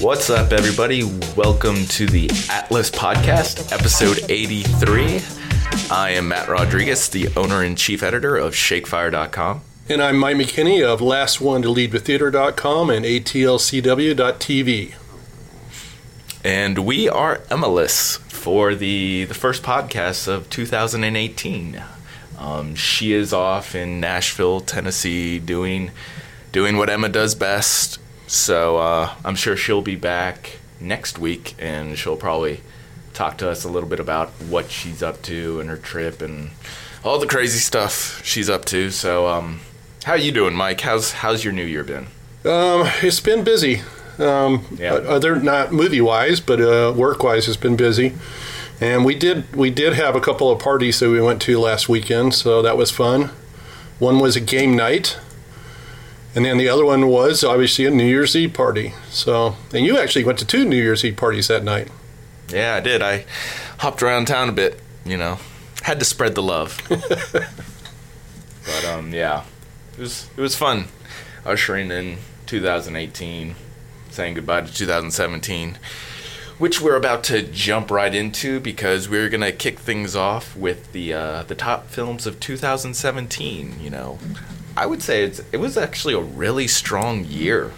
What's up, everybody? Welcome to the Atlas Podcast, episode 83. I am Matt Rodriguez, the owner and chief editor of ShakeFire.com. And I'm Mike McKinney of Last One to Lead with Theater.com and ATLCW.tv. And we are MLS for the, the first podcast of 2018. Um, she is off in Nashville, Tennessee, doing doing what Emma does best. So uh, I'm sure she'll be back next week, and she'll probably talk to us a little bit about what she's up to and her trip and all the crazy stuff she's up to. So, um, how you doing, Mike? How's how's your New Year been? Um, it's been busy. Um, Yeah. Other not movie wise, but uh, work wise, it's been busy. And we did we did have a couple of parties that we went to last weekend, so that was fun. One was a game night, and then the other one was obviously a New Year's Eve party. So, and you actually went to two New Year's Eve parties that night. Yeah, I did. I hopped around town a bit. You know, had to spread the love. but um, yeah, it was it was fun ushering in 2018, saying goodbye to 2017, which we're about to jump right into because we're gonna kick things off with the uh, the top films of 2017. You know, I would say it's it was actually a really strong year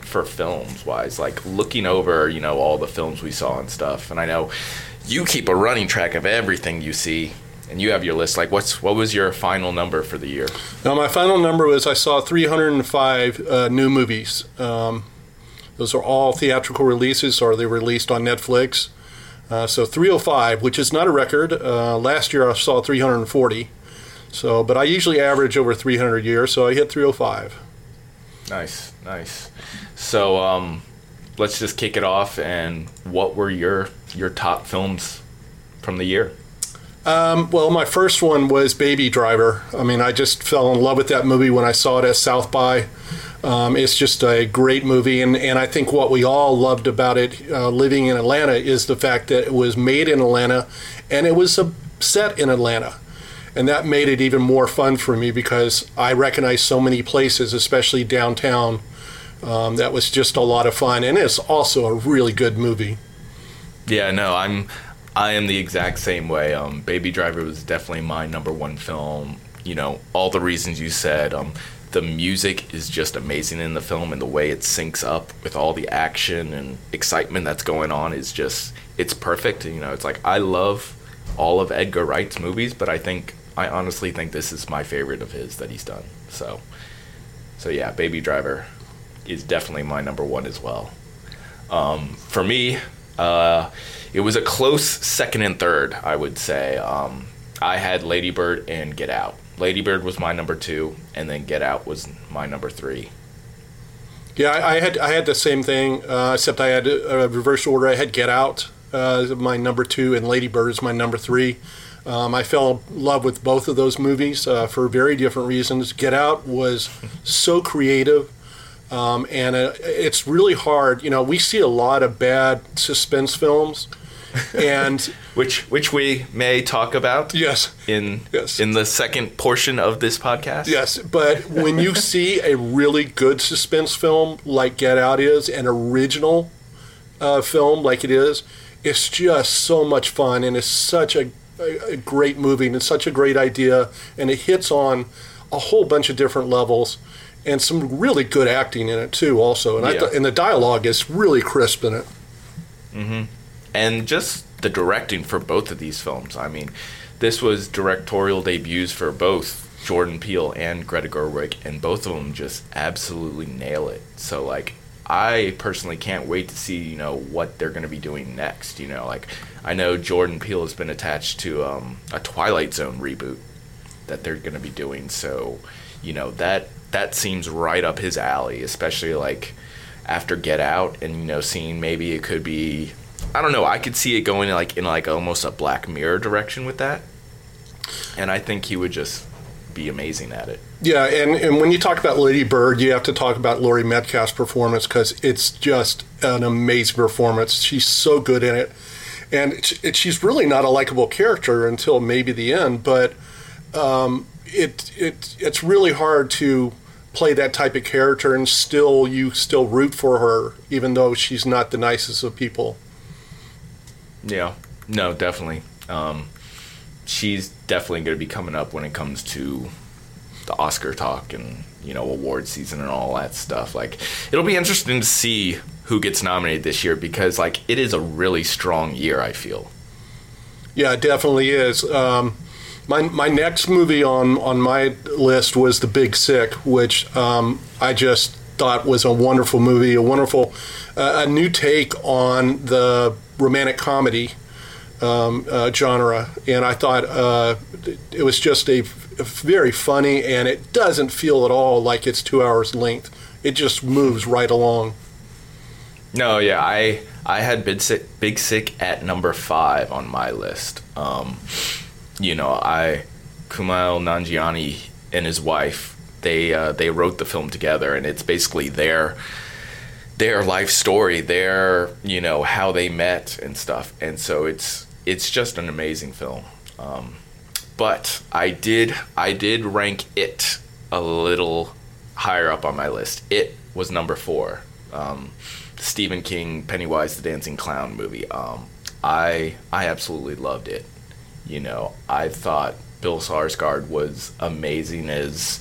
for films wise like looking over you know all the films we saw and stuff and i know you keep a running track of everything you see and you have your list like what's what was your final number for the year Now, my final number was I saw 305 uh, new movies. Um, those are all theatrical releases, or they released on Netflix. Uh, so 305, which is not a record. Uh, last year I saw 340. So, but I usually average over 300 a year, so I hit 305. nice nice so um let's just kick it off and what were your your top films from the year Um, well, my first one was Baby Driver. I mean, I just fell in love with that movie when I saw it at South by. Um, it's just a great movie, and, and I think what we all loved about it, uh, living in Atlanta, is the fact that it was made in Atlanta, and it was a set in Atlanta, and that made it even more fun for me because I recognize so many places, especially downtown. Um, that was just a lot of fun, and it's also a really good movie. Yeah, no, I'm I am the exact same way. Um, Baby Driver was definitely my number one film. You know, all the reasons you said. Um, the music is just amazing in the film, and the way it syncs up with all the action and excitement that's going on is just it's perfect. You know, it's like I love all of Edgar Wright's movies, but I think I honestly think this is my favorite of his that he's done. So, so yeah, Baby Driver is definitely my number one as well. Um, for me, uh, it was a close second and third, I would say. Um, I had Lady Bird and Get Out. Lady Bird was my number two, and then Get Out was my number three. Yeah, I, I had I had the same thing, uh, except I had a, a reverse order. I had Get Out, uh, my number two, and Lady Bird is my number three. Um, I fell in love with both of those movies uh, for very different reasons. Get Out was so creative, um, and uh, it's really hard. You know, we see a lot of bad suspense films, and Which which we may talk about yes, in Yes. in the second portion of this podcast. Yes, but when you see a really good suspense film like Get Out is, an original uh, film like it is, it's just so much fun and it's such a, a, a great movie and it's such a great idea and it hits on a whole bunch of different levels and some really good acting in it too also and I th- and the dialogue is really crisp in it. Mm-hmm. and just the directing for both of these films. I mean, this was directorial debuts for both Jordan Peele and Greta Gerwig, and both of them just absolutely nail it. So, like, I personally can't wait to see, you know, what they're going to be doing next. You know, like, I know Jordan Peele has been attached to um, a Twilight Zone reboot that they're going to be doing. So, you know, that that seems right up his alley, especially like after Get Out and you know seeing maybe it could be I don't know, I could see it going like in like almost a Black Mirror direction with that. And I think he would just be amazing at it. Yeah, and, and when you talk about Lady Bird, you have to talk about Laurie Metcalf's performance because it's just an amazing performance. She's so good in it, and it's, it, she's really not a likable character until maybe the end. But um, it it it's really hard to play that type of character and still you still root for her even though she's not the nicest of people. Yeah, no, definitely. Um, she's definitely going to be coming up when it comes to the Oscar talk and you know award season and all that stuff. Like, it'll be interesting to see who gets nominated this year because like it is a really strong year. I feel. Yeah, it definitely is. Um, my my next movie on on my list was The Big Sick, which um, I just thought was a wonderful movie, a wonderful, uh, a new take on the romantic comedy um, uh, genre, and I thought uh, it was just a, a very funny, and it doesn't feel at all like it's two hours length. It just moves right along. No, yeah, I I had Big Sick, Big Sick at number five on my list. Um, you know, I Kumail Nanjiani and his wife they uh, they wrote the film together, and it's basically their their life story, their you know how they met and stuff, and so it's it's just an amazing film. Um, but I did I did rank it a little higher up on my list. It was number four. Um, Stephen King Pennywise the Dancing Clown movie. Um, I I absolutely loved it. You know, I thought Bill Skarsgård was amazing as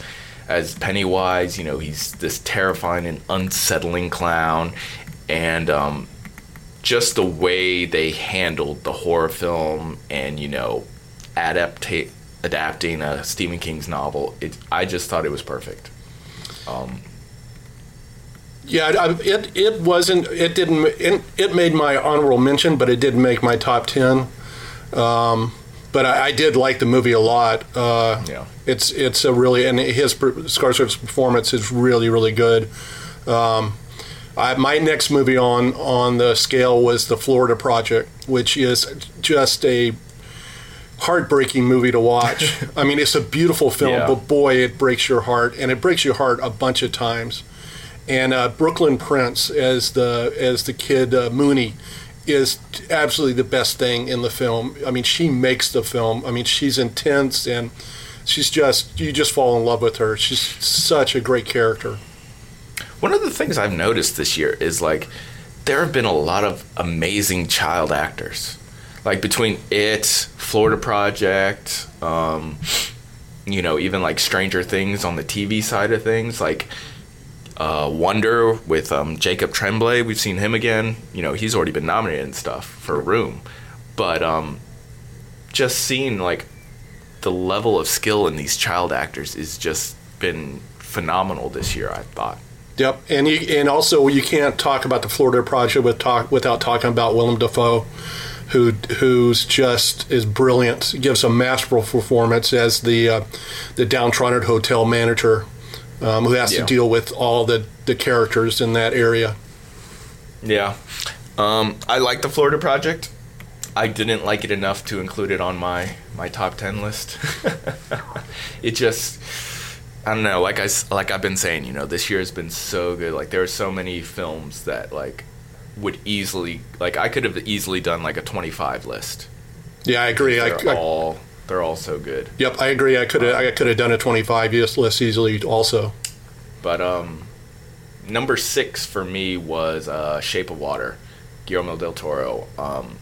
as Pennywise. You know, he's this terrifying and unsettling clown, and um, just the way they handled the horror film and you know, adaptate adapting a Stephen King's novel. It, I just thought it was perfect. Um, yeah, I, it it wasn't. It didn't. It, it made my honorable mention, but it didn't make my top ten. Um, but I, I, did like the movie a lot. Uh, yeah, it's it's a really and his Skarsgård's performance is really really good. Um, I, my next movie on on the scale was the Florida Project, which is just a heartbreaking movie to watch. I mean, it's a beautiful film, yeah. but boy, it breaks your heart, and it breaks your heart a bunch of times and uh, Brooklyn Prince as the as the kid uh, Mooney is absolutely the best thing in the film. I mean, she makes the film. I mean, she's intense and she's just you just fall in love with her. She's such a great character. One of the things I've noticed this year is like there have been a lot of amazing child actors. Like between it, Florida Project, um, you know, even like Stranger Things on the TV side of things, like uh, Wonder with um, Jacob Tremblay. We've seen him again. You know, he's already been nominated and stuff for Room, but um, just seeing like the level of skill in these child actors is just been phenomenal this year. I thought. Yep, and you, and also you can't talk about the Florida Project with talk, without talking about Willem Dafoe, who who's just is brilliant. Gives a masterful performance as the uh, the downtrodden hotel manager um, who has yeah. to deal with all the, the characters in that area. Yeah. Um, I like the Florida Project. I didn't like it enough to include it on my, my top 10 list. it just, I don't know, like, I, like I've been saying, you know, this year has been so good. Like, there are so many films that, like, would easily, like, I could have easily done, like, a 25 list. Yeah, I agree. They're I, all they're all so good. Yep, I agree. I could have I could have done a 25 list easily also. But um, number six for me was uh, Shape of Water, Guillermo del Toro. Um,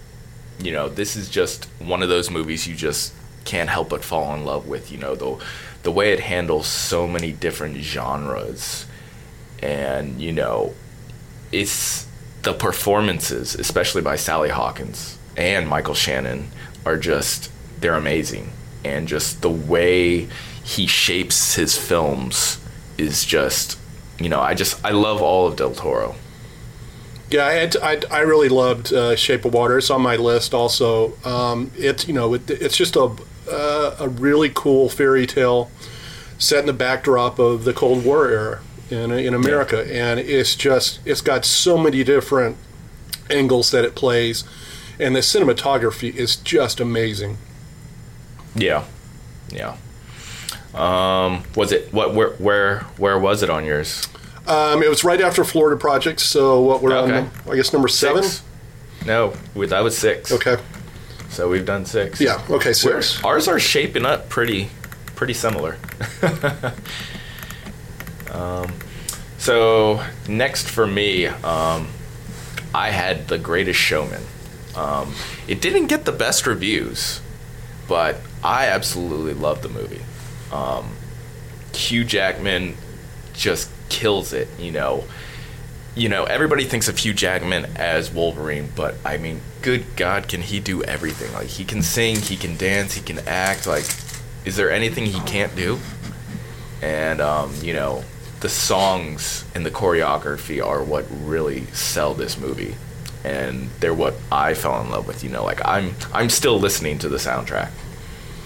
you know, this is just one of those movies you just can't help but fall in love with. You know, the the way it handles so many different genres, and you know, it's the performances, especially by Sally Hawkins and Michael Shannon, are just they're amazing, and just the way he shapes his films is just, you know, I just I love all of Del Toro. Yeah, I, I, I really loved uh, Shape of Water. It's on my list also. Um, it's you know it, it's just a uh, a really cool fairy tale set in the backdrop of the Cold War era in in America, yeah. and it's just it's got so many different angles that it plays, and the cinematography is just amazing. Yeah, yeah. Um, was it what? Where? Where? Where was it on yours? Um, it was right after Florida Project. So what we're okay. on? I guess number seven. Six? No, that was six. Okay. So we've done six. Yeah. Okay. 6 ours are shaping up pretty, pretty similar. Um, so next for me, um, I had The Greatest Showman. Um, it didn't get the best reviews, but I absolutely love the movie. Um, Hugh Jackman just kills it. You know, you know everybody thinks of Hugh Jackman as Wolverine, but I mean, good God, can he do everything? Like he can sing, he can dance, he can act. Like, is there anything he can't do? And um, you know, the songs and the choreography are what really sell this movie and they're what I fell in love with. You know, like I'm I'm still listening to the soundtrack,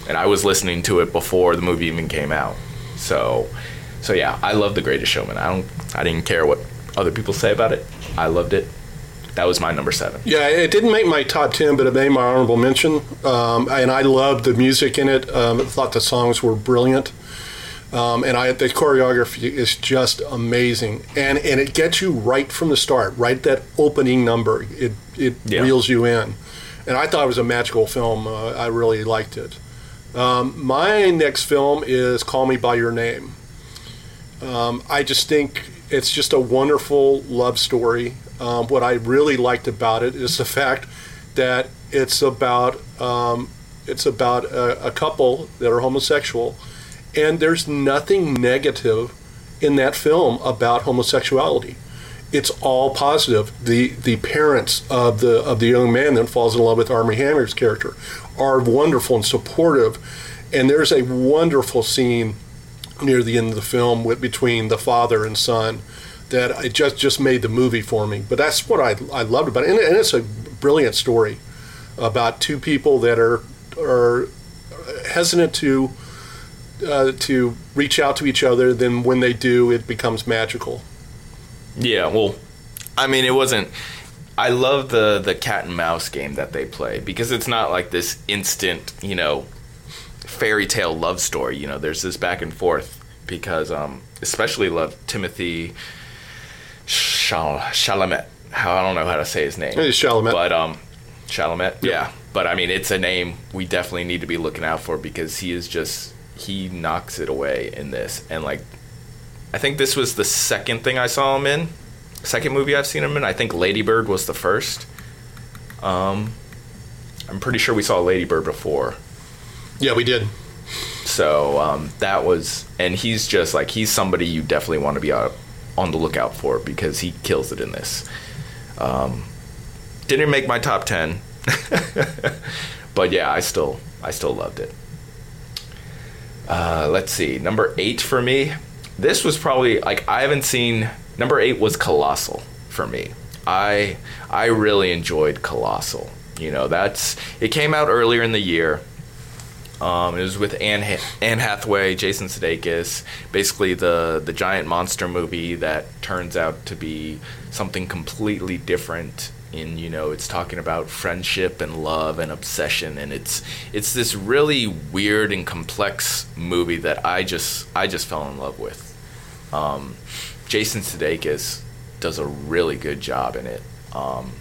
and I was listening to it before the movie even came out. So, so yeah, I love The Greatest Showman. I don't I didn't care what other people say about it. I loved it. That was my number seven. Yeah, it didn't make my top ten, but it made my honorable mention. Um, and I loved the music in it. Um, thought the songs were brilliant. Um, and I, the choreography is just amazing, and and it gets you right from the start, right that opening number. It it Yeah. reels you in, and I thought it was a magical film. Uh, I really liked it. Um, my next film is Call Me by Your Name. Um, I just think it's just a wonderful love story. Um, what I really liked about it is the fact that it's about um, it's about a, a couple that are homosexual, and there's nothing negative in that film about homosexuality. It's all positive. The the parents of the of the young man that falls in love with Armie Hammer's character are wonderful and supportive, and there's a wonderful scene near the end of the film with between the father and son that just just made the movie for me. But that's what I I loved about it, and, and it's a brilliant story about two people that are are hesitant to uh, to reach out to each other. Then when they do, it becomes magical. Yeah, well, I mean, it wasn't. I love the the cat and mouse game that they play because it's not like this instant, you know, fairy tale love story. You know, there's this back and forth because, um, especially love Timothée Chal- Chalamet. How I don't know how to say his name. It's Chalamet. but um, Chalamet. Yeah, but I mean, it's a name we definitely need to be looking out for because he is just he knocks it away in this, and like I think this was the second thing I saw him in. Second movie I've seen him in. I think Ladybird was the first. Um, I'm pretty sure we saw Ladybird before. Yeah, we did. So um, that was, and he's just like he's somebody you definitely want to be out on the lookout for because he kills it in this. Um, didn't make my top ten, but yeah, I still I still loved it. Uh, let's see, number eight for me. This was probably like I haven't seen. Number eight was Colossal for me. I I really enjoyed Colossal. You know, that's it came out earlier in the year. Um, it was with Anne, Anne Hathaway, Jason Sudeikis, basically the the giant monster movie that turns out to be something completely different. In you know, it's talking about friendship and love and obsession, and it's it's this really weird and complex movie that I just I just fell in love with. Um, Jason Sudeikis does a really good job in it. Um,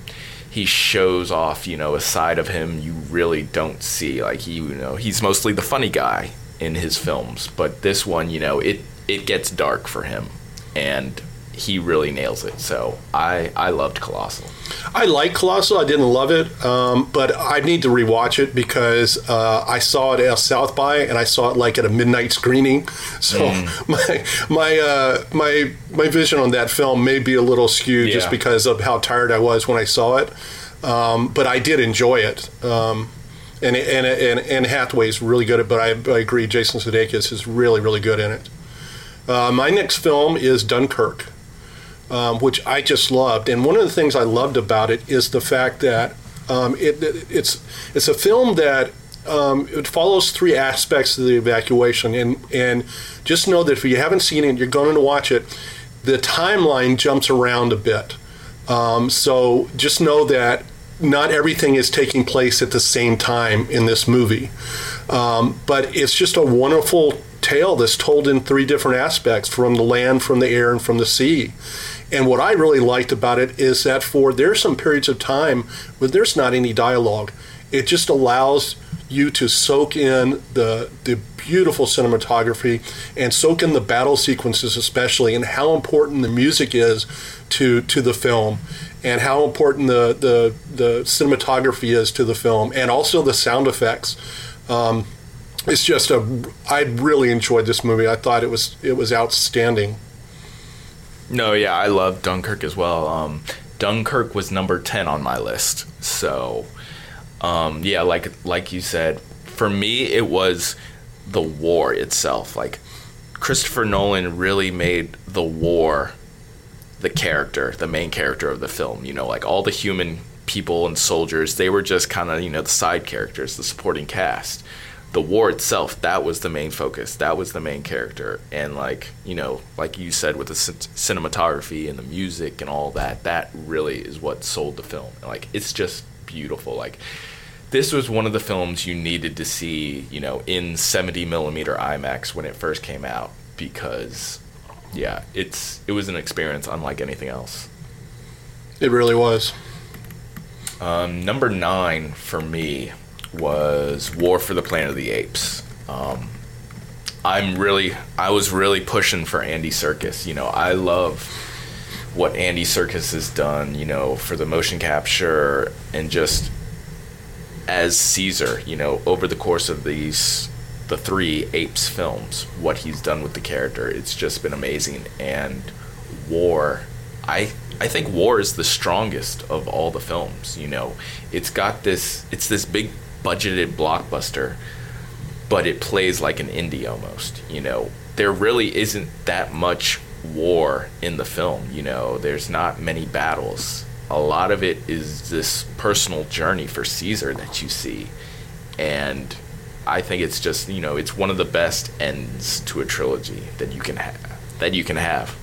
he shows off, you know, a side of him you really don't see. Like he, you know, he's mostly the funny guy in his films, but this one, you know, it it gets dark for him, and he really nails it. So I I loved Colossal. I like Colossal. I didn't love it, um, but I need to rewatch it because uh, I saw it at South by and I saw it like at a midnight screening. So my my uh, my my vision on that film may be a little skewed just because of how tired I was when I saw it. Um, but I did enjoy it. Um, and, and and and Hathaway's really good at, but I, I agree. Jason Sudeikis is really really good in it. Uh, my next film is Dunkirk um, which I just loved. And one of the things I loved about it is the fact that um, it, it's it's a film that um, it follows three aspects of the evacuation. And and just know that if you haven't seen it, you're going to watch it. The timeline jumps around a bit. Um, so just know that not everything is taking place at the same time in this movie. Um, but it's just a wonderful tale that's told in three different aspects from the land, from the air, and from the sea. And what I really liked about it is that for there's some periods of time when there's not any dialogue. It just allows you to soak in the the beautiful cinematography and soak in the battle sequences especially and how important the music is to to the film and how important the the, the cinematography is to the film and also the sound effects. Um, it's just a I really enjoyed this movie. I thought it was it was outstanding no yeah I love Dunkirk as well um, Dunkirk was number 10 on my list so um, yeah, like like you said, for me it was the war itself. Like Christopher Nolan really made the war the character, the main character of the film. You know, like all the human people and soldiers, they were just kind of you know the side characters, the supporting cast. The war itself, that was the main focus. That was the main character, and like you know, like you said, with the cinematography and the music and all that, that really is what sold the film. Like it's just beautiful. Like this was one of the films you needed to see, you know, in 70 millimeter IMAX when it first came out because, yeah, it's it was an experience unlike anything else. It really was. Um, number nine for me was War for the Planet of the Apes. Um, I'm really, I was really pushing for Andy Serkis. You know, I love what Andy Serkis has done. You know, for the motion capture and just as Caesar, you know, over the course of these the three apes films, what he's done with the character, it's just been amazing. And War, I I think War is the strongest of all the films. You know, it's got this it's this big budgeted blockbuster, but it plays like an indie almost. You know, there really isn't that much war in the film. You know, there's not many battles a lot of it is this personal journey for Caesar that you see. And I think it's just, you know, it's one of the best ends to a trilogy that you can have that you can have.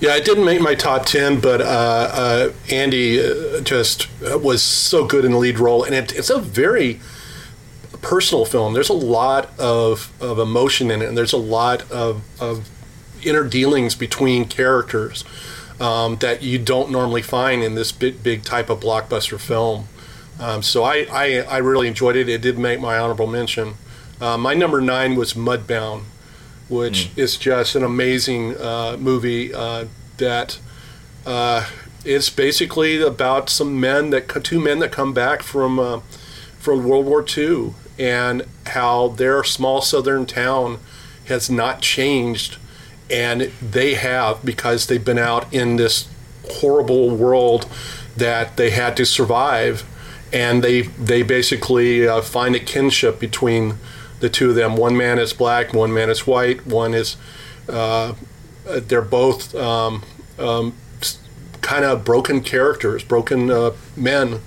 Yeah, it didn't make my top 10, but uh, uh, Andy uh, just was so good in the lead role. And it, it's a very personal film. There's a lot of, of emotion in it, and there's a lot of, of inner dealings between characters um, that you don't normally find in this big, big type of blockbuster film. Um, so I, I, I, really enjoyed it. It did make my honorable mention. Uh, my number nine was Mudbound, which mm. is just an amazing uh, movie uh, that uh, is basically about some men that two men that come back from uh, from World War II and how their small southern town has not changed and they have because they've been out in this horrible world that they had to survive and they they basically uh, find a kinship between the two of them. One man is black one man is white. One is uh, they're both um, um, kind of broken characters broken uh, men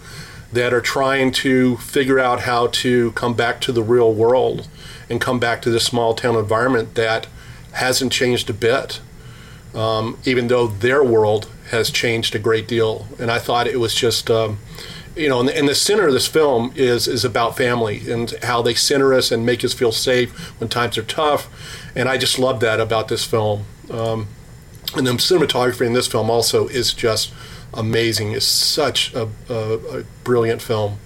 that are trying to figure out how to come back to the real world and come back to this small town environment that hasn't changed a bit, um, even though their world has changed a great deal. And I thought it was just, um, you know, and the, the, center of this film is is about family and how they center us and make us feel safe when times are tough. And I just love that about this film. Um, and the cinematography in this film also is just amazing. It's such a, a, a brilliant film.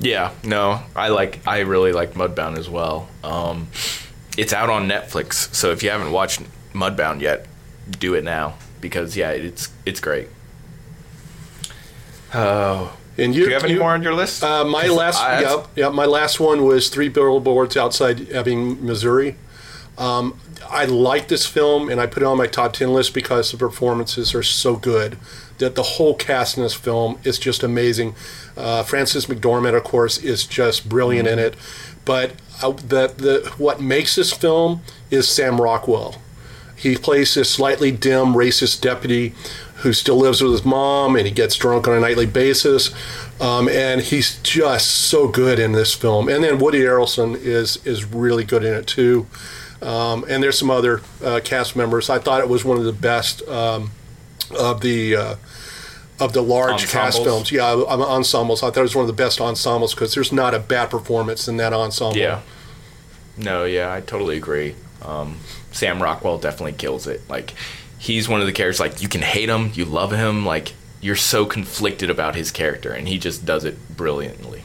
Yeah, no, I like. I really like Mudbound as well. Um, it's out on Netflix. So if you haven't watched Mudbound yet, do it now because yeah, it's it's great. Oh, and you, do you have any you, more on your list? Uh, my last, I, yeah, yeah, my last one was Three Billboards Outside Ebbing, Missouri. Um, I like this film, and I put it on my top ten list because the performances are so good. That the whole cast in this film is just amazing. Uh, Frances McDormand, of course, is just brilliant mm-hmm. in it. But uh, the, the, what makes this film is Sam Rockwell. He plays this slightly dim racist deputy who still lives with his mom and he gets drunk on a nightly basis. Um, and he's just so good in this film. And then Woody Harrelson is is really good in it too. Um, and there's some other uh, cast members. I thought it was one of the best um, of the uh, of the large ensembles. cast films. Yeah, ensembles. I thought it was one of the best ensembles because there's not a bad performance in that ensemble. Yeah. No, yeah, I totally agree. Um, Sam Rockwell definitely kills it. Like, he's one of the characters. Like, you can hate him, you love him. Like, you're so conflicted about his character, and he just does it brilliantly.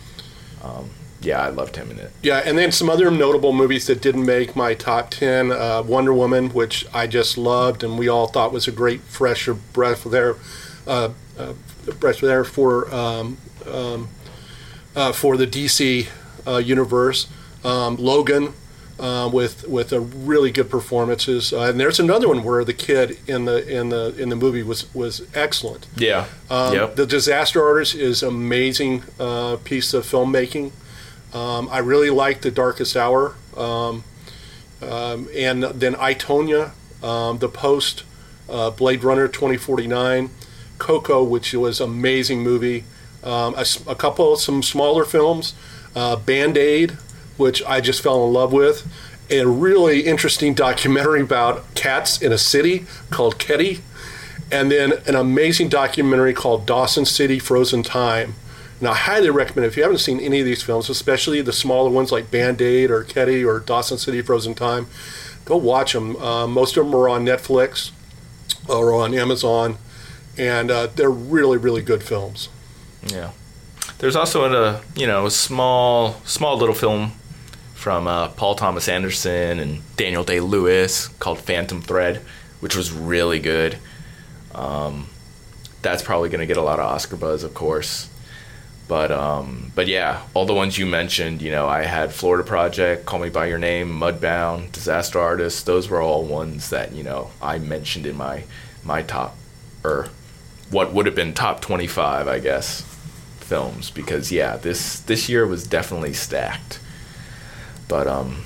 Um, yeah, I loved him in it. Yeah, and then some other notable movies that didn't make my top 10 uh, Wonder Woman, which I just loved and we all thought was a great, fresh breath air, uh, uh, breath air for, um, um, uh, for the DC uh, universe. Um, Logan. Uh, with with a really good performances, and there's another one where the kid in the in the in the movie was was excellent. Yeah. Um, yep. The Disaster Artist is amazing piece of filmmaking. Um, I really like The Darkest Hour. Um, um, and then I, Tonya, um, The Post, uh, Blade Runner 2049, Coco, which was an amazing movie, um, a, a, couple, some smaller films, uh, Band Aid, which I just fell in love with, a really interesting documentary about cats in a city called Kedi, and then an amazing documentary called Dawson City Frozen Time and I highly recommend if you haven't seen any of these films, especially the smaller ones like Band Aid or Kedi or Dawson City Frozen Time, go watch them. Uh, most of them are on Netflix or on Amazon, and uh, they're really, really good films. Yeah. There's also a you know small small little film from uh, Paul Thomas Anderson and Daniel Day Lewis called Phantom Thread, which was really good. Um, that's probably going to get a lot of Oscar buzz, of course. But um, but yeah, all the ones you mentioned, you know, I had Florida Project, Call Me by Your Name, Mudbound, Disaster Artist. Those were all ones that you know I mentioned in my my top or what would have been top 25, I guess, films because yeah, this this year was definitely stacked. But um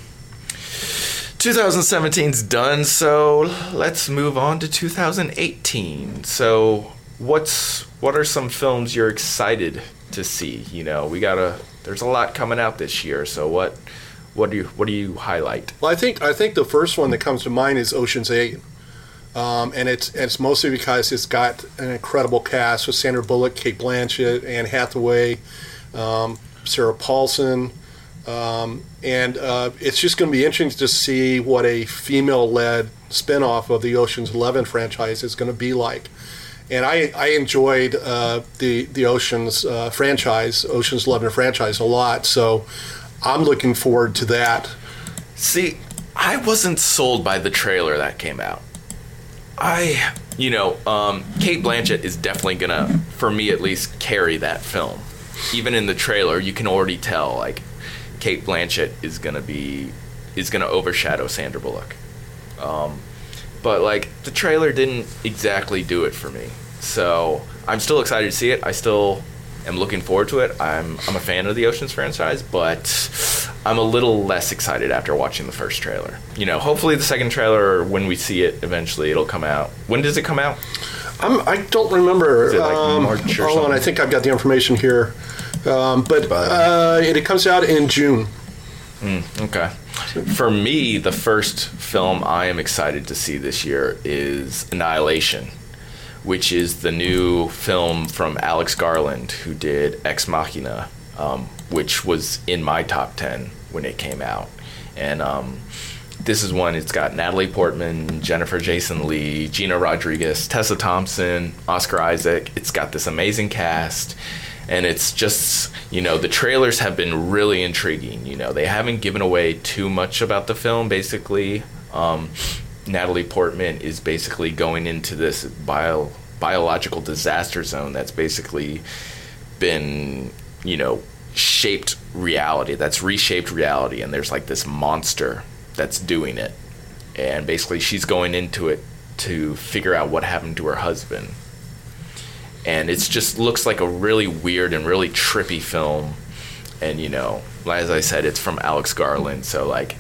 2017's done, so let's move on to 2018. So, what's what are some films you're excited to see. You know, we gotta. There's a lot coming out this year. So what? What do you What do you highlight? Well, I think I think the first one that comes to mind is Ocean's Eight. Um, and it's it's mostly because it's got an incredible cast with Sandra Bullock, Cate Blanchett, Anne Hathaway, um, Sarah Paulson, um, and uh, it's just going to be interesting to see what a female-led spinoff of the Ocean's Eleven franchise is going to be like and I, I enjoyed uh, the the Oceans uh, franchise, Oceans Eleven franchise, a lot. So I'm looking forward to that. See, I wasn't sold by the trailer that came out. I, you know, um, Cate Blanchett is definitely gonna, for me at least, carry that film. Even in the trailer, you can already tell like Cate Blanchett is gonna be is gonna overshadow Sandra Bullock. Um, but like the trailer didn't exactly do it for me. So I'm still excited to see it. I still am looking forward to it. I'm I'm a fan of the Ocean's franchise, but I'm a little less excited after watching the first trailer. You know, hopefully the second trailer, when we see it eventually, it'll come out. When does it come out? I'm, I do not remember. Is it like um, March or hold something? on, I think I've got the information here. Um, but uh, it, it comes out in June. Mm, okay. For me, the first film I am excited to see this year is Annihilation, which is the new film from Alex Garland, who did Ex Machina, um, which was in my top 10 when it came out. And um, this is one, it's got Natalie Portman, Jennifer Jason Lee, Gina Rodriguez, Tessa Thompson, Oscar Isaac. It's got this amazing cast and it's just you know the trailers have been really intriguing you know. They haven't given away too much about the film basically. Um, natalie portman is basically going into this bio, biological disaster zone that's basically been you know shaped reality that's reshaped reality and there's like this monster that's doing it. And basically she's going into it to figure out what happened to her husband and it just looks like a really weird and really trippy film. And you know, as I said, it's from Alex Garland, so like,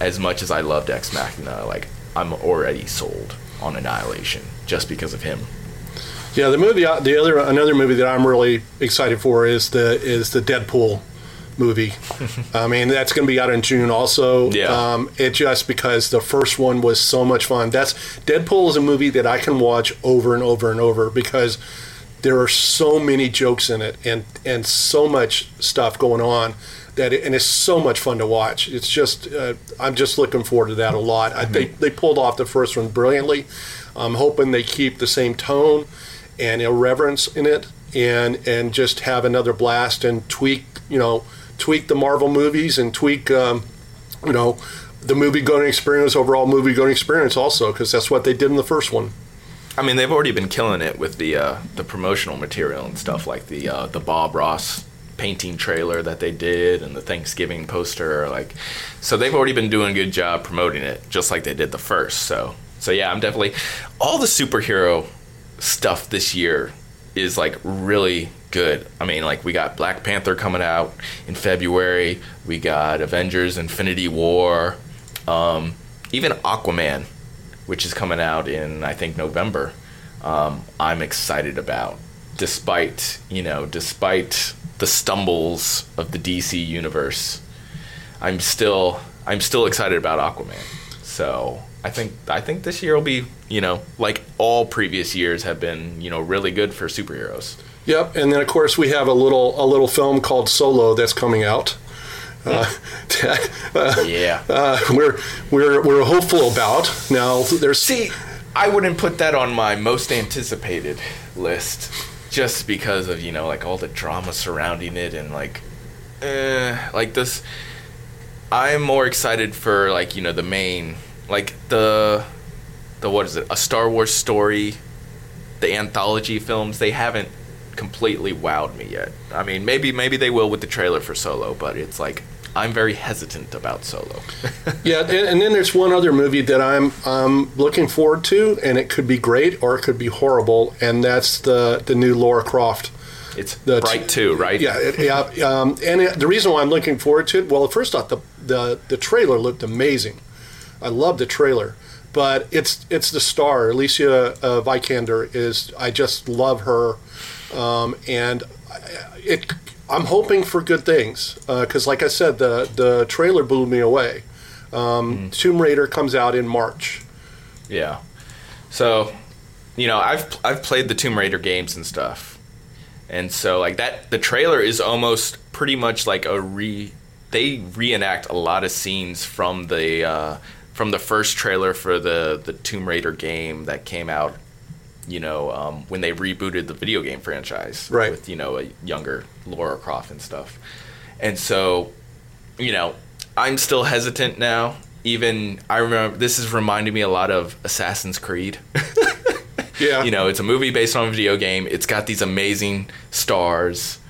as much as I loved Ex Machina, like I'm already sold on Annihilation just because of him. Yeah, the movie, uh, the other another movie that I'm really excited for is the is the Deadpool movie. I mean, that's going to be out in June also. Yeah. Um, it just because the first one was so much fun. That's Deadpool is a movie that I can watch over and over and over because there are so many jokes in it and and so much stuff going on that it, and it's so much fun to watch. It's just uh, I'm just looking forward to that a lot. I think they pulled off the first one brilliantly. I'm hoping they keep the same tone and irreverence in it and and just have another blast and tweak you know tweak the Marvel movies and tweak, um, you know, the movie going experience, overall movie going experience, also because that's what they did in the first one. I mean, they've already been killing it with the uh, the promotional material and stuff like the uh, the Bob Ross painting trailer that they did and the Thanksgiving poster. Like, so they've already been doing a good job promoting it, just like they did the first. So, so yeah, I'm definitely all the superhero stuff this year is like really good. I mean, like we got Black Panther coming out in February. We got Avengers: Infinity War. Um, even Aquaman, which is coming out in I think November. Um, I'm excited about, despite you know, despite the stumbles of the DC universe. I'm still I'm still excited about Aquaman. So I think I think this year will be you know like all previous years have been you know really good for superheroes. Yep, and then of course we have a little a little film called Solo that's coming out. Uh, yeah, uh, we're we're we're hopeful about now. There's see, I wouldn't put that on my most anticipated list, just because of you know like all the drama surrounding it and like, eh, like this. I'm more excited for like you know the main like the the what is it a Star Wars story, the anthology films. They haven't completely wowed me yet. I mean, maybe maybe they will with the trailer for Solo, but it's like I'm very hesitant about Solo. yeah, and, and, then there's one other movie that I'm um, looking forward to, and it could be great or it could be horrible, and that's the the new Lara Croft. It's the Bright Two, right? Yeah, it, yeah. Um, and it, the reason why I'm looking forward to it, well, first off, the the the trailer looked amazing. I love the trailer, but it's it's the star Alicia uh, Vikander is. I just love her, um, and it I'm hoping for good things because, uh, like I said, the the trailer blew me away. Um, mm. Tomb Raider comes out in March. Yeah, so you know I've I've played the Tomb Raider games and stuff, and so like that the trailer is almost pretty much like a re they reenact a lot of scenes from the uh, from the first trailer for the the Tomb Raider game that came out you know, um, when they rebooted the video game franchise right. with, you know, a younger Lara Croft and stuff. And so, you know, I'm still hesitant now. Even I remember this is reminding me a lot of Assassin's Creed. yeah. You know, it's a movie based on a video game. It's got these amazing stars.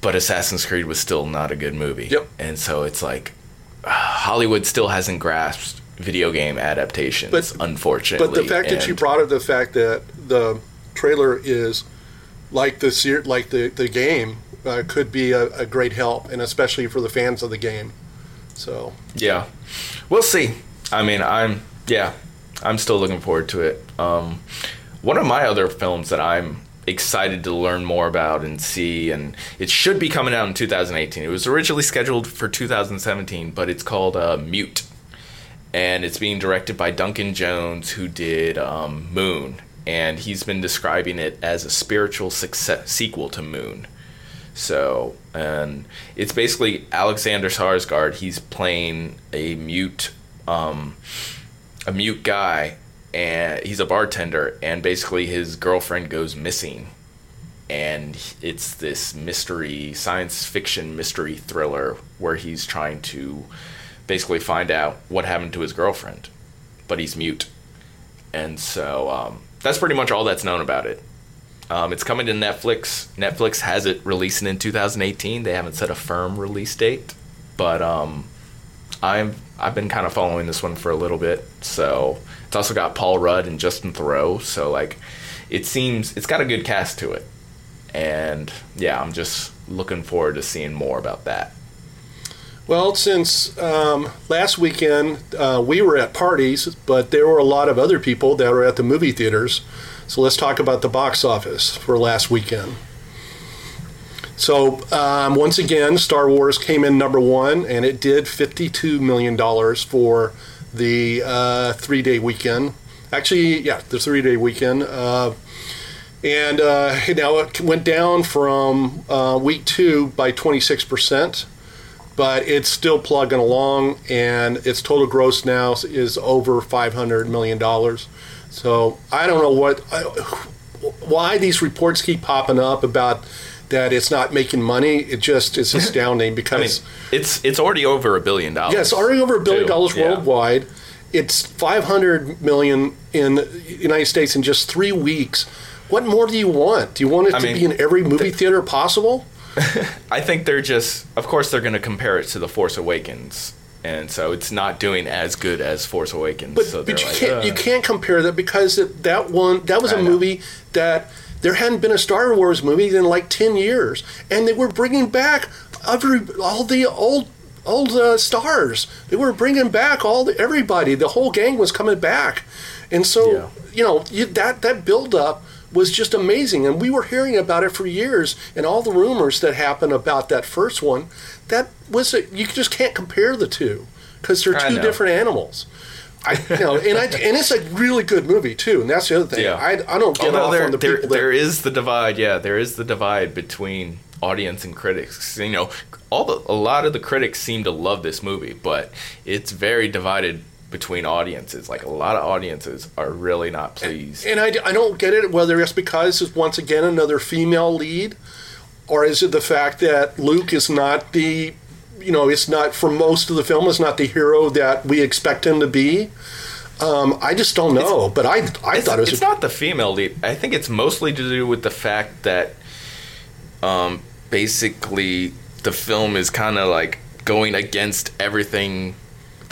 But Assassin's Creed was still not a good movie. Yep. And so it's like Hollywood still hasn't grasped video game adaptations, but, unfortunately. But the fact and that you brought up the fact that the trailer is like the like the the game uh, could be a, a, great help, and especially for the fans of the game. So yeah, we'll see. I mean, I'm yeah, I'm still looking forward to it. Um, one of my other films that I'm excited to learn more about and see and it should be coming out in 2018 it was originally scheduled for 2017 but it's called uh, mute and it's being directed by Duncan Jones, who did um, Moon, and he's been describing it as a spiritual success, sequel to Moon. So, and it's basically Alexander Skarsgård. He's playing a mute, um, a mute guy, and he's a bartender. And basically, his girlfriend goes missing, and it's this mystery, science fiction mystery thriller where he's trying to basically find out what happened to his girlfriend, but he's mute. And so um, that's pretty much all that's known about it. Um, it's coming to Netflix. Netflix has it releasing in 2018. They haven't set a firm release date, but um, I'm I've been kind of following this one for a little bit. So it's also got Paul Rudd and Justin Theroux. So like, it seems it's got a good cast to it, and yeah, I'm just looking forward to seeing more about that. Well, since um, last weekend uh, we were at parties, but there were a lot of other people that were at the movie theaters. So let's talk about the box office for last weekend. So um, once again, Star Wars came in number one, and it did $52 million for the uh, three day weekend. Actually, yeah, the three day weekend. Uh, and uh, now it went down from uh, week two by 26% but it's still plugging along, and its total gross now is over five hundred million dollars. So I don't know what, why these reports keep popping up about that it's not making money, it just is astounding I mean, because it's it's already over a billion dollars. yeah, already over a billion too. dollars Yeah. worldwide. It's 500 million in the United States in just three weeks. What more do you want? Do you want it I to mean, be in every movie theater possible? I think they're just, of course, they're going to compare it to The Force Awakens, and so it's not doing as good as Force Awakens. But, so but you like, can't you can't compare that because that one that was a movie that there hadn't been a Star Wars movie in like ten years, and they were bringing back every all the old old uh, stars. They were bringing back all the, everybody. The whole gang was coming back, and so Yeah. you know you, that that build up was just amazing, and we were hearing about it for years, and all the rumors that happened about that first one. That was a, you just can't compare the two because they're two different animals. I, you know, and I, and it's a really good movie too, and that's the other thing. Yeah. I, I don't get Although off there, on the there, people that there is the divide. Yeah, there is the divide between audience and critics. You know, all the a lot of the critics seem to love this movie, but it's very divided between audiences. Like a lot of audiences are really not pleased. and I, I don't get it whether it's because it's once again another female lead, or is it the fact that Luke is not the, you know, it's not for most of the film is not the hero that we expect him to be. Um, I just don't know, but I I thought it was it's a, not the female lead. I think it's mostly to do with the fact that, um, basically the film is kind of like going against everything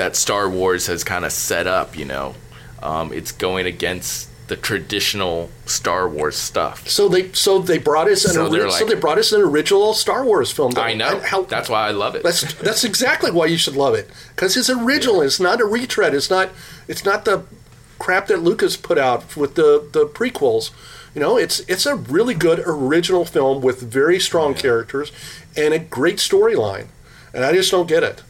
that Star Wars has kind of set up. You know, um, it's going against the traditional Star Wars stuff. so they so they brought us an So ori- they're so they brought us an original Star Wars film. though. I know. And how, That's why I love it. That's that's exactly why you should love it because it's original. It's not a retread. It's not it's not the crap that Lucas put out with the the prequels. You know, it's it's a really good original film with very strong characters and a great storyline. And I just don't get it.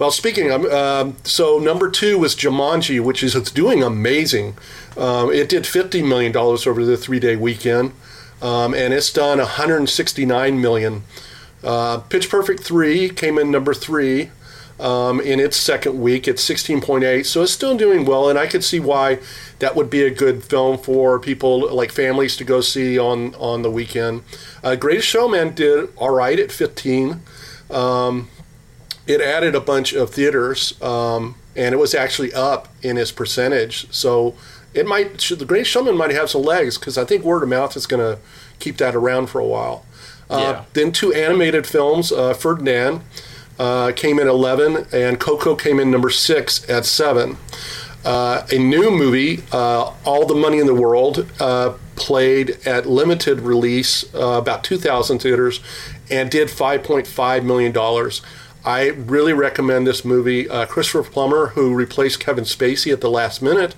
Well, speaking of, um, so number two was Jumanji, which is it's doing amazing. Um, it did fifty million dollars over the three day weekend, um, and it's done one hundred sixty nine million. Uh, Pitch Perfect 3 came in number three um, in its second week at 16.8, so it's still doing well, and I could see why that would be a good film for people like families to go see on, on the weekend. Uh, Greatest Showman did all right at 15. Um, it added a bunch of theaters, um, and it was actually up in its percentage, so it might, should, The Greatest Showman might have some legs, because I think word of mouth is going to keep that around for a while. Uh, Yeah. Then two animated films, uh, Ferdinand uh, came in 11, and Coco came in number six at seven. Uh, a new movie, uh, All the Money in the World, uh, played at limited release, uh, about 2,000 theaters, and did $5.5 million. I really recommend this movie. Uh, Christopher Plummer, who replaced Kevin Spacey at the last minute,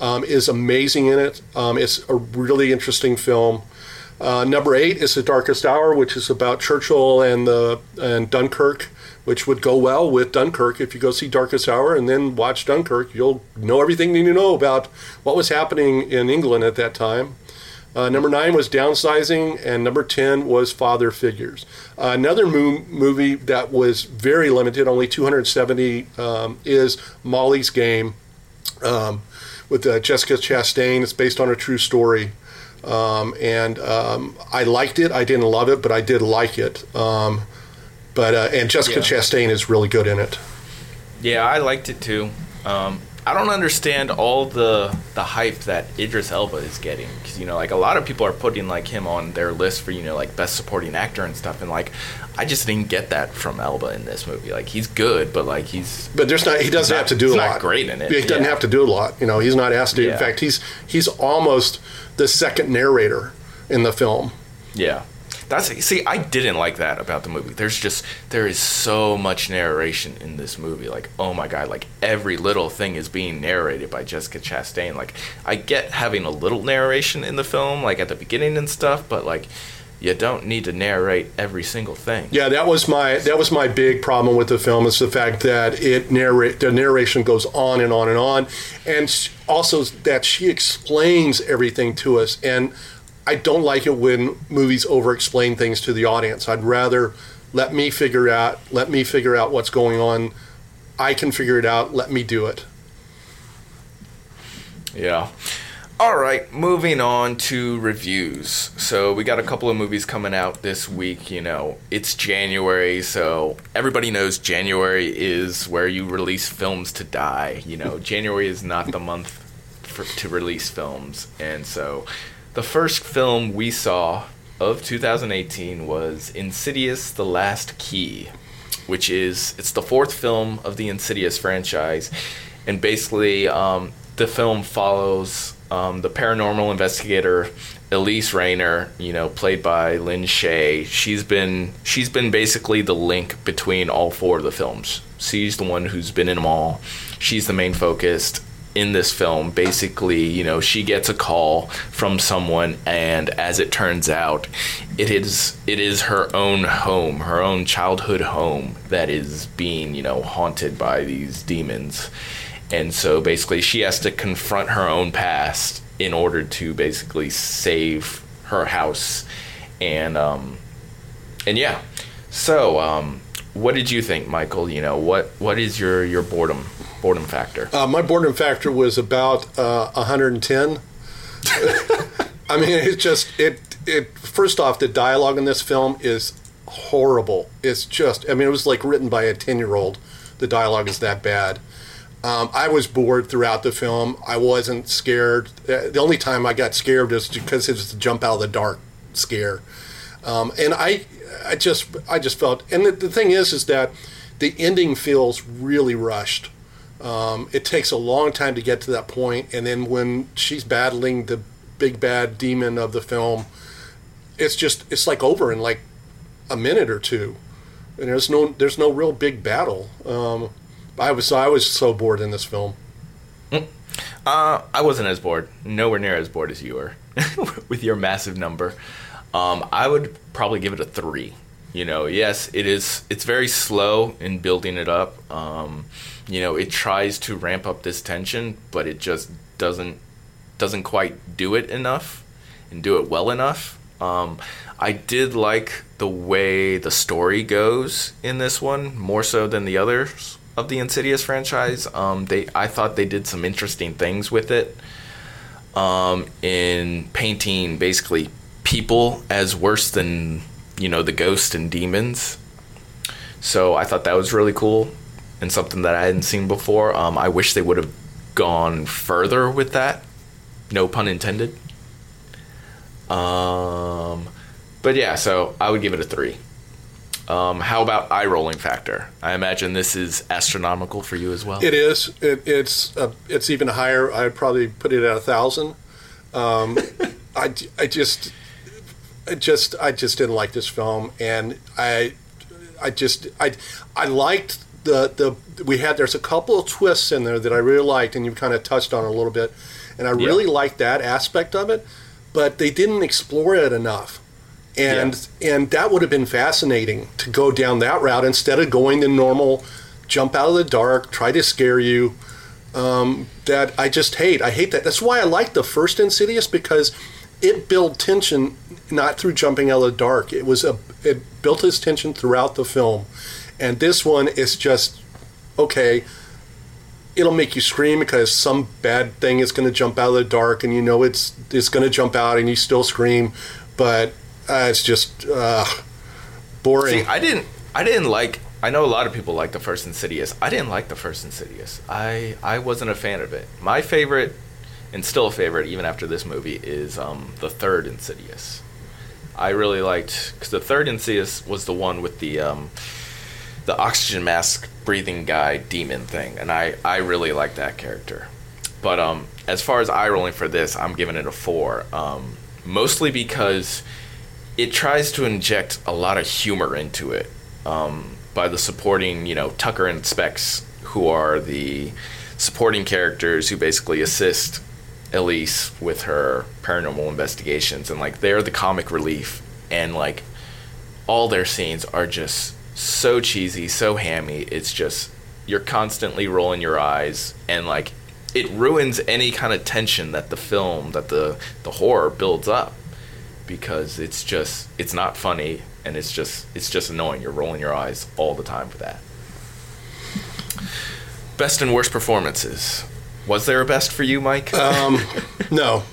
um, is amazing in it. Um, it's a really interesting film. Uh, number eight is The Darkest Hour, which is about Churchill and the and Dunkirk, which would go well with Dunkirk. If you go see Darkest Hour and then watch Dunkirk, you'll know everything you need to know about what was happening in England at that time. Uh, number nine was Downsizing, and number 10 was Father Figures. Uh, another mo- movie that was very limited, only 270, um, is Molly's Game um, with uh, Jessica Chastain. It's based on a true story. Um, and um, I liked it. I didn't love it, but I did like it. Um, but uh, and Jessica Yeah. Chastain is really good in it. Yeah, I liked it too. Um, I don't understand all the the hype that Idris Elba is getting because you know, like a lot of people are putting like him on their list for you know like best supporting actor and stuff, and like I just didn't get that from Elba in this movie. Like he's good, but like he's But there's not. He doesn't not- have to do a not lot. great in it, He doesn't yeah. have to do a lot. You know, he's not asked to. In fact, he's he's almost the second narrator in the film. yeah. That's see, I didn't like that about the movie. There's just there is so much narration in this movie. Like, oh my god, like every little thing is being narrated by Jessica Chastain. Like, I get having a little narration in the film, like at the beginning and stuff, but like you don't need to narrate every single thing. Yeah, that was my that was my big problem with the film is the fact that it narrate the narration goes on and on and on, and also that she explains everything to us. And I don't like it when movies over explain things to the audience. I'd rather let me figure out let me figure out what's going on. I can figure it out. Let me do it. Yeah. All right, moving on to reviews. So we got a couple of movies coming out this week. You know, it's January, so everybody knows January is where you release films to die. You know, January is not the month for, to release films, and so the first film we saw of 2018 was Insidious: The Last Key, which is it's the fourth film of the Insidious franchise, and basically um, the film follows um, the paranormal investigator Elise Rayner, you know, played by Lin Shaye. She's been she's been basically the link between all four of the films. She's the one who's been in them all. She's the main focus in this film. Basically, you know, she gets a call from someone, and as it turns out, it is it is her own home, her own childhood home that is being you know haunted by these demons and so basically she has to confront her own past in order to basically save her house and um and yeah so um what did you think michael you know what what is your your boredom boredom factor uh, my boredom factor was about uh, 110 i mean it's just it it first off the dialogue in this film is horrible it's just i mean it was like written by a 10 year old the dialogue is that bad um, I was bored throughout the film. I wasn't scared. Uh, the only time I got scared was because it was the jump out of the dark scare. Um, and I, I just, I just felt. And the, the, thing is, is that the ending feels really rushed. Um, it takes a long time to get to that point, and then when she's battling the big bad demon of the film, it's just, it's like over in like a minute or two, and there's no, there's no real big battle. Um, I was I was so bored in this film. Mm. Uh, I wasn't as bored, nowhere near as bored as you were, with your massive number. Um, I would probably give it a three. You know, yes, it is. It's very slow in building it up. Um, you know, it tries to ramp up this tension, but it just doesn't doesn't quite do it enough and do it well enough. Um, I did like the way the story goes in this one more so than the others of the Insidious franchise. Um, they I thought they did some interesting things with it. Um, in painting basically people as worse than you know the ghosts and demons. So I thought that was really cool and something that I hadn't seen before. Um, I wish they would have gone further with that. No pun intended. Um, but yeah, so I would give it a three. Um, how about eye rolling factor? I imagine this is astronomical for you as well. It is. It, it's uh, it's even higher. I'd probably put it at a thousand. Um, I, I just I just I just didn't like this film, and I I just I I liked the the we had there's a couple of twists in there that I really liked, and you kind of touched on a little bit, and I really liked that aspect of it, but they didn't explore it enough. And yeah. and that would have been fascinating to go down that route instead of going the normal jump out of the dark try to scare you um, that i just hate. I hate that. That's why i like the first insidious because it built tension not through jumping out of the dark it was a it built its tension throughout the film and this one is just okay it'll make you scream because some bad thing is going to jump out of the dark and you know it's it's going to jump out and you still scream but uh, it's just uh, boring. See, I didn't. I didn't like. I know a lot of people like the first Insidious. I didn't like the first Insidious. I I wasn't a fan of it. My favorite, and still a favorite even after this movie, is um, the third Insidious. I really liked because the third Insidious was the one with the um, the oxygen mask breathing guy demon thing, and I I really liked that character. But um, as far as eye rolling for this, I'm giving it a four. Um, mostly because it tries to inject a lot of humor into it um, by the supporting, you know, Tucker and Specs, who are the supporting characters who basically assist Elise with her paranormal investigations, and like they're the comic relief, and like all their scenes are just so cheesy, so hammy. It's just you're constantly rolling your eyes, and like it ruins any kind of tension that the film, that the the horror builds up because it's just it's not funny and it's just it's just annoying. You're rolling your eyes all the time for that. Best and worst performances. Was there a best for you, Mike? Um, no,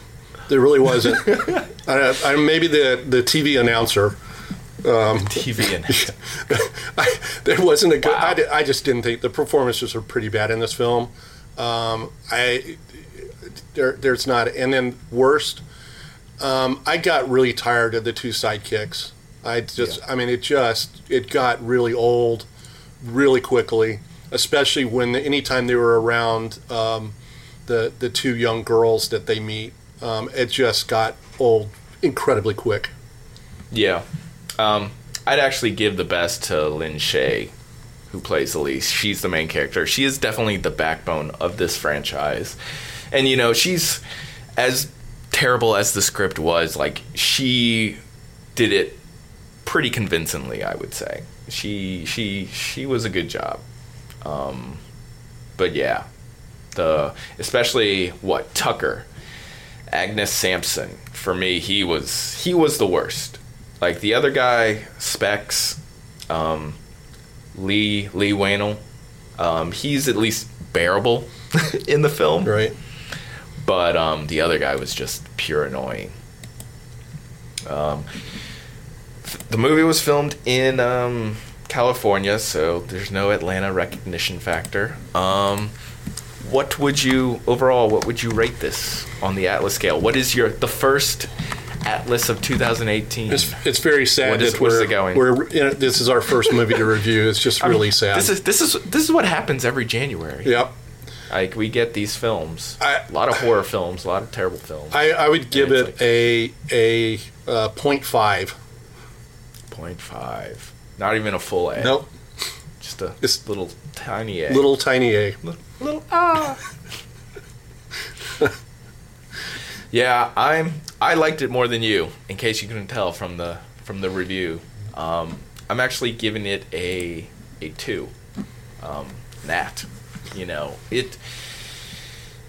there really wasn't. I, I, maybe the the TV announcer. Um, TV and I, there wasn't a good. Wow. I, I just didn't think the performances are pretty bad in this film. Um, I there, there's not, and then worst. Um, I got really tired of the two sidekicks. I just, I mean, it just it got really old, really quickly. Especially when anytime they were around um, the the two young girls that they meet, um, it just got old incredibly quick. yeah. Um, I'd actually give the best to Lin Shaye, who plays Elise. She's the main character. She is definitely the backbone of this franchise, and you know she's as terrible as the script was. Like she did it pretty convincingly, I would say. She she she was a good job. Um, but yeah, the especially what Tucker, Angus Sampson. For me, he was he was the worst. Like the other guy, Specs, um, Lee Leigh Whannell, um, he's at least bearable in the film. Right. But um, the other guy was just pure annoying. Um, the movie was filmed in um, California, so there's no Atlanta recognition factor. Um, what would you overall? What would you rate this on the Atlas scale? What is your the first Atlas of 2018? It's, it's very sad What is- that we're, it going? we're know, this is our first movie to review. It's just I mean, really sad. This is this is this is what happens every January. yep. Like we get these films, I- a lot of horror films, a lot of terrible films. I, I would give it a a uh, point five. Point five. Not even a full A. Nope. Just a It's- little tiny A. Little tiny a. little, little ah. yeah, I'm. I liked it more than you. In case you couldn't tell from the from the review, um, I'm actually giving it a a two. Um, Nat, you know it.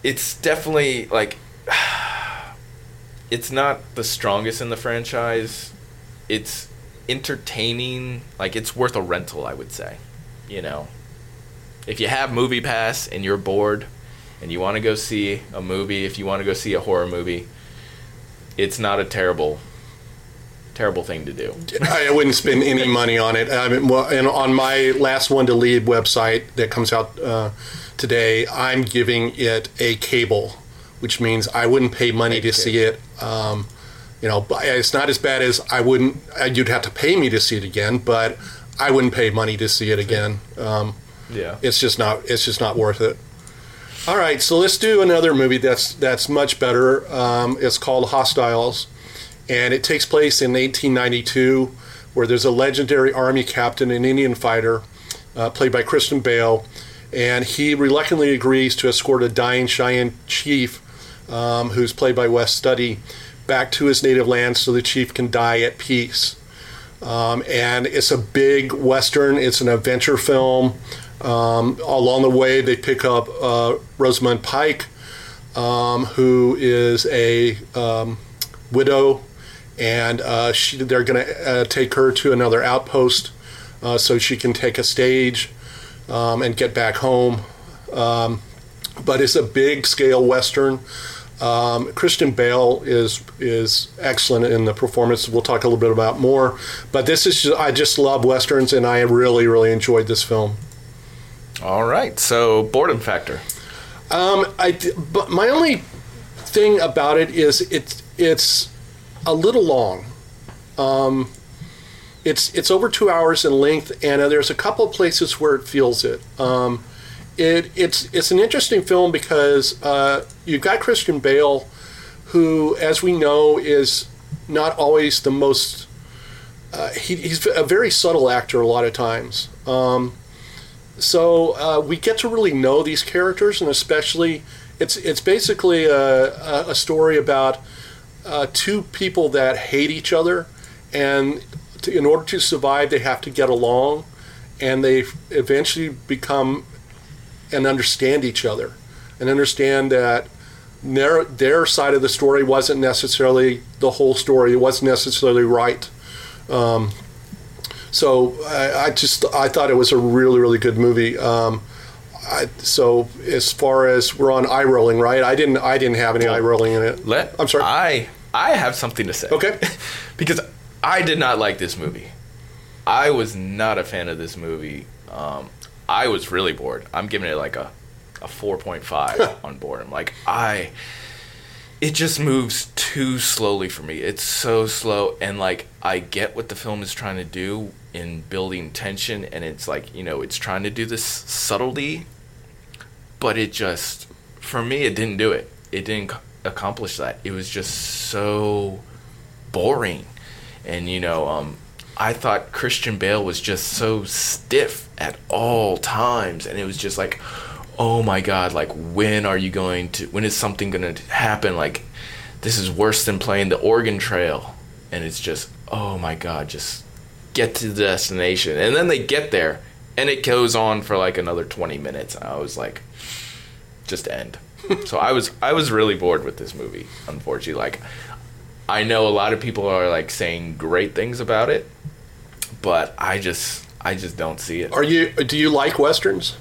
It's definitely like. It's not the strongest in the franchise. It's entertaining. Like it's worth a rental, I would say. You know, if you have movie pass and you're bored and you want to go see a movie if you want to go see a horror movie it's not a terrible terrible thing to do I wouldn't spend any money on it. I mean, well, and on my last one to lead website that comes out uh, today, I'm giving it a cable, which means I wouldn't pay money to Okay. see it. Um, you know, it's not as bad as I wouldn't. uh, You'd have to pay me to see it again, but I wouldn't pay money to see it again. Um, yeah it's just not. It's just not worth it. All right, so let's do another movie that's that's much better. Um, it's called Hostiles, and it takes place in 1892, where there's a legendary army captain, an Indian fighter, uh, played by Christian Bale, and he reluctantly agrees to escort a dying Cheyenne chief, um, who's played by Wes Studi, back to his native land so the chief can die at peace. Um, and it's a big western. It's an adventure film. Um, along the way, they pick up uh, Rosamund Pike, um, who is a um, widow, and uh, she, they're going to uh, take her to another outpost uh, so she can take a stage um, and get back home. Um, but it's a big scale western. Um, Christian Bale is is excellent in the performance. We'll talk a little bit about more. But this is just, I just love westerns, and I really really enjoyed this film. all right so boredom factor Um, I but my only thing about it is it's it's a little long. Um, it's it's over two hours in length, and there's a couple of places where it feels it. Um, it it's it's an interesting film because uh, you've got Christian Bale, who, as we know, is not always the most. Uh, he, he's a very subtle actor a lot of times. Um, so uh, we get to really know these characters, and especially it's it's basically a, a, story about uh, two people that hate each other, and to, in order to survive, they have to get along, and they eventually become and understand each other, and understand that their their side of the story wasn't necessarily the whole story. It wasn't necessarily right. Um, so I, I just I thought it was a really really good movie. Um, I, so as far as we're on eye rolling, right? I didn't I didn't have any eye rolling in it. Let I'm sorry. I I have something to say. Okay. because I did not like this movie. I was not a fan of this movie. Um, I was really bored. I'm giving it like a a 4.5 on boredom. Like I it just moves too slowly for me. It's so slow and like I get what the film is trying to do in building tension and it's like, you know, it's trying to do this subtlety, but it just for me it didn't do it. It didn't accomplish that. It was just so boring. And you know, um I thought Christian Bale was just so stiff at all times and it was just like oh my god, like when are you going to when is something going to happen like this is worse than playing the Oregon Trail and it's just oh my god, just get to the destination. And then they get there and it goes on for like another 20 minutes. I was like just end. so I was I was really bored with this movie, unfortunately. Like I know a lot of people are like saying great things about it, but I just I just don't see it. Are you do you like westerns?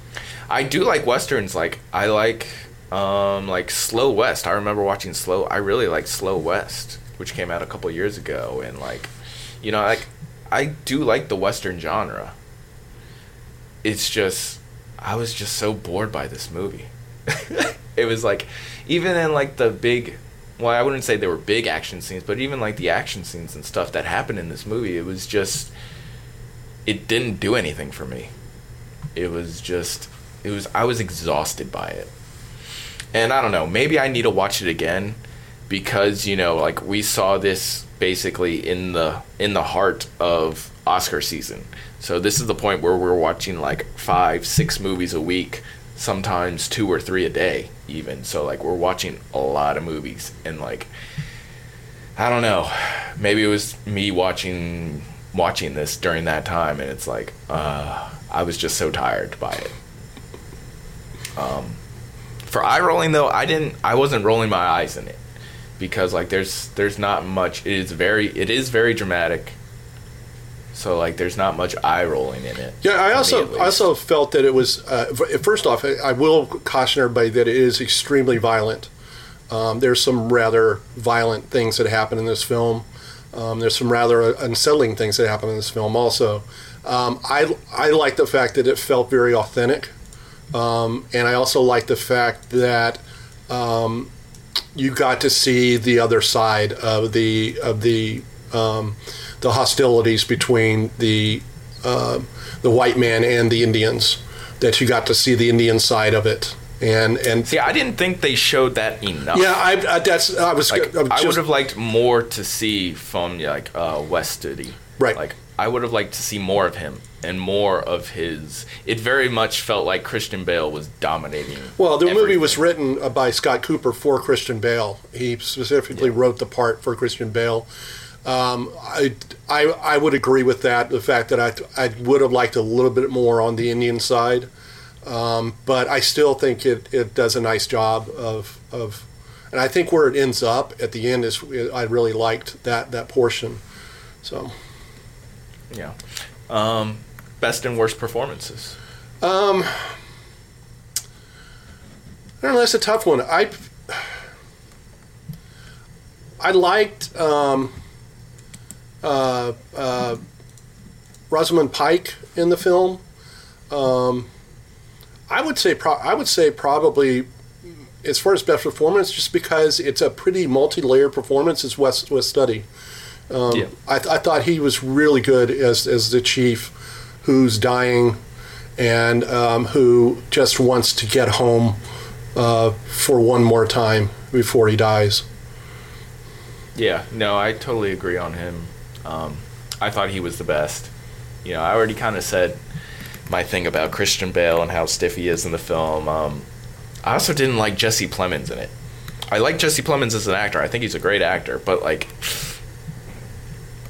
I do like westerns. Like I like um like Slow West. I remember watching Slow. I really like Slow West, which came out a couple years ago, and like you know like I do like the western genre. It's just I was just so bored by this movie. it was like even in like the big well I wouldn't say they were big action scenes, but even like the action scenes and stuff that happened in this movie, it was just it didn't do anything for me. It was just it was I was exhausted by it. And I don't know, maybe I need to watch it again because, you know, like we saw this basically in the in the heart of Oscar season. So this is the point where we're watching like 5, 6 movies a week, sometimes 2 or 3 a day even. So like we're watching a lot of movies and like I don't know. Maybe it was me watching watching this during that time and it's like uh I was just so tired by it. Um, for eye rolling though, I didn't. I wasn't rolling my eyes in it because like there's there's not much. It is very it is very dramatic. So like there's not much eye rolling in it. Yeah, I also. I also felt that it was. Uh, first off, I, I will caution everybody that it is extremely violent. Um, there's some rather violent things that happen in this film. Um, there's some rather unsettling things that happen in this film also. Um, I I like the fact that it felt very authentic, um, and I also like the fact that um, you got to see the other side of the of the um, the hostilities between the uh, the white man and the Indians. That you got to see the Indian side of it, and and See, I didn't think they showed that enough. yeah, I, I that's I was, Like, I was I would have liked more to see from like uh, West. Right. Like I would have liked to see more of him and more of his. It very much felt like Christian Bale was dominating. Well, the movie was written uh, by Scott Cooper for Christian Bale. He specifically Yeah. wrote the part for Christian Bale. Um, I, I, I would agree with that. The fact that I, I would have liked a little bit more on the Indian side, um, but I still think it, it does a nice job of, of, and I think where it ends up at the end is I really liked that that portion. So Yeah. Um, best and worst performances. Um, I don't know. That's a tough one. I I liked um, uh, uh, Rosamund Pike in the film. Um, I would say pro- I would say probably as far as best performance, just because it's a pretty multi-layered performance. Is West West Studi. Um, Yeah. I, th- I thought he was really good as as the chief, who's dying, and um, who just wants to get home uh, for one more time before he dies. Yeah, no, I totally agree on him. Um, I thought he was the best. You know, I already kind of said my thing about Christian Bale and how stiff he is in the film. Um, I also didn't like Jesse Plemons in it. I like Jesse Plemons as an actor. I think he's a great actor, but like,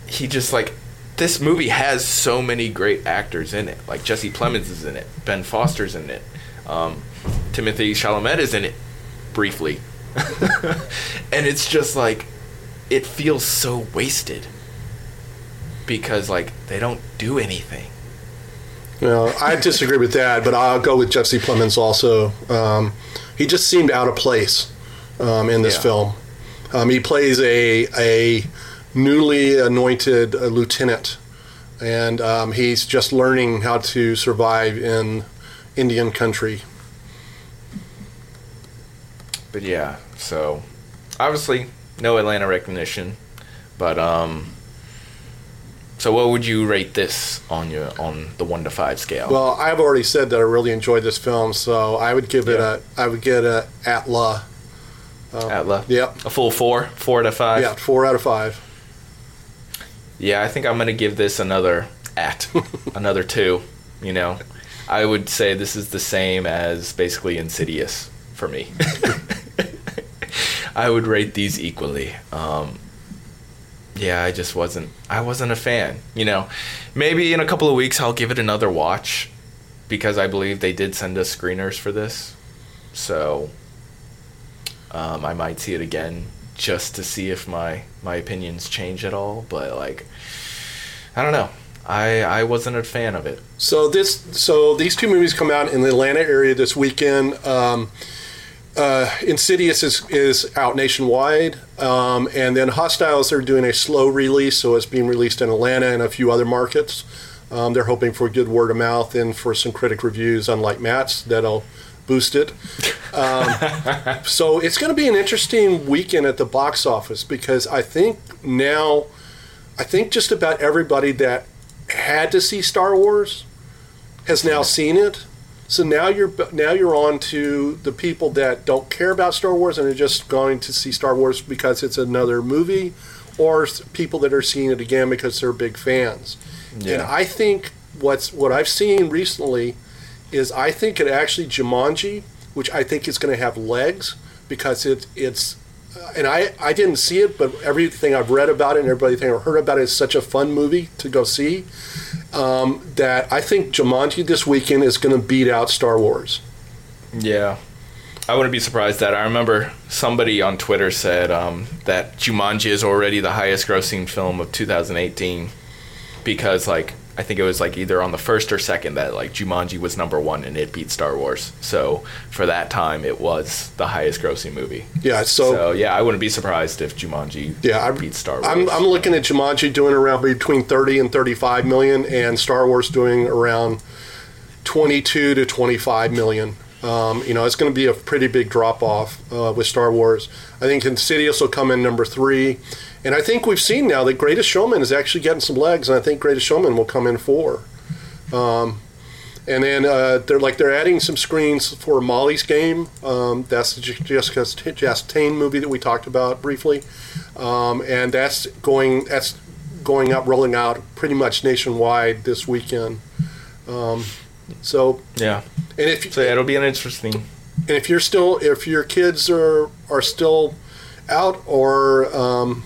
he just like this movie has so many great actors in it. Like Jesse Plemons is in it, Ben Foster's in it, um, Timothée Chalamet is in it briefly, and it's just like it feels so wasted because like they don't do anything know, I disagree with that, but I'll go with Jesse Plemons also. Um, he just seemed out of place um, in this Yeah. film. Um, he plays a a newly anointed uh, lieutenant, and um, he's just learning how to survive in Indian country. But yeah, so obviously no Atlanta recognition, but um. So what would you rate this on your on the one to five scale? Well, I've already said that I really enjoyed this film, so I would give it Yeah. a I would get a Atla. Atla, Yep. a full four, four to five. Yeah, four out of five. Yeah, I think I'm gonna give this another at, another two. You know, I would say this is the same as basically Insidious for me. I would rate these equally. Um, yeah, I just wasn't. I wasn't a fan. You know, maybe in a couple of weeks I'll give it another watch because I believe they did send us screeners for this, so um, I might see it again just to see if my my opinions change at all. But like, I don't know. I I wasn't a fan of it. So this, so these two movies come out in the Atlanta area this weekend. Um, uh, Insidious is, is out nationwide, um, and then Hostiles are doing a slow release, so it's being released in Atlanta and a few other markets. Um, they're hoping for good word of mouth and for some critic reviews, unlike Matt's, that'll boost it. Um, so it's going to be an interesting weekend at the box office because I think now, I think just about everybody that had to see Star Wars has now seen it. So now you're now you're on to the people that don't care about Star Wars and are just going to see Star Wars because it's another movie, or people that are seeing it again because they're big fans. And I think what's what I've seen recently is I think it actually Jumanji, which I think is going to have legs because it it's and I, I didn't see it, but everything I've read about it and everything I've heard about it is such a fun movie to go see um, that I think Jumanji this weekend is going to beat out Star Wars. Yeah. I wouldn't be surprised that I remember somebody on Twitter said um, that Jumanji is already the highest grossing film of 2018 because like I think it was like either on the first or second that like Jumanji was number one and it beat Star Wars. So for that time, it was the highest grossing movie. Yeah, so, So yeah, I wouldn't be surprised if Jumanji yeah, I, beat Star Wars. I'm, I'm looking at Jumanji doing around between 30 and 35 million, and Star Wars doing around 22 to 25 million. Um, you know, it's going to be a pretty big drop off uh, with Star Wars. I think Insidious will come in number three, and I think we've seen now that Greatest Showman is actually getting some legs, and I think Greatest Showman will come in four. Um, and then uh, they're like they're adding some screens for Molly's Game. Um, that's the Jessica Chastain movie that we talked about briefly, um, and that's going that's going up, rolling out pretty much nationwide this weekend. Um, so, yeah. and if So it'll be an interesting. and if you're still if your kids are are still out or um,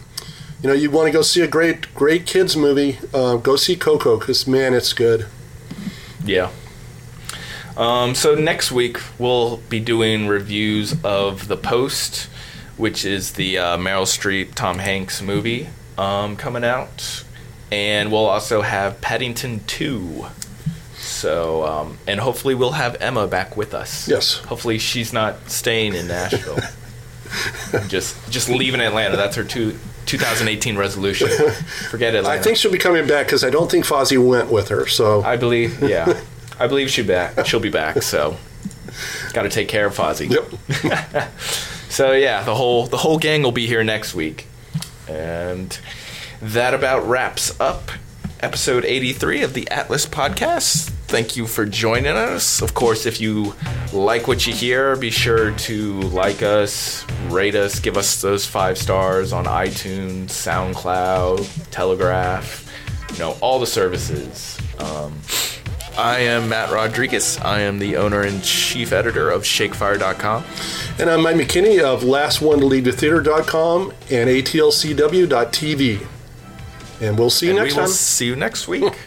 you know you want to go see a great great kids movie, uh, go see Coco because man, it's good. Yeah. Um, so next week we'll be doing reviews of The Post, which is the uh, Meryl Streep Tom Hanks movie um, coming out, and we'll also have Paddington Two. So um, and hopefully we'll have Emma back with us. Yes. Hopefully she's not staying in Nashville. just just leaving Atlanta. That's her two, 2018 resolution. Forget it. I think she'll be coming back because I don't think Fozzie went with her. So I believe, yeah, I believe she back. She'll be back. So, got to take care of Fozzie. yep. So yeah, the whole the whole gang will be here next week, and that about wraps up episode 83 of the Atlas podcast. Thank you for joining us. Of course, if you like what you hear, be sure to like us, rate us, give us those five stars on iTunes, SoundCloud, Telegraph, you know, all the services. Um, I am Matt Rodriguez. I am the owner and chief editor of ShakeFire.com. And I'm Mike McKinney of LastOneToLeaveTheTheater.com and ATLCW.tv. And we'll see you And next we will time. see you next week.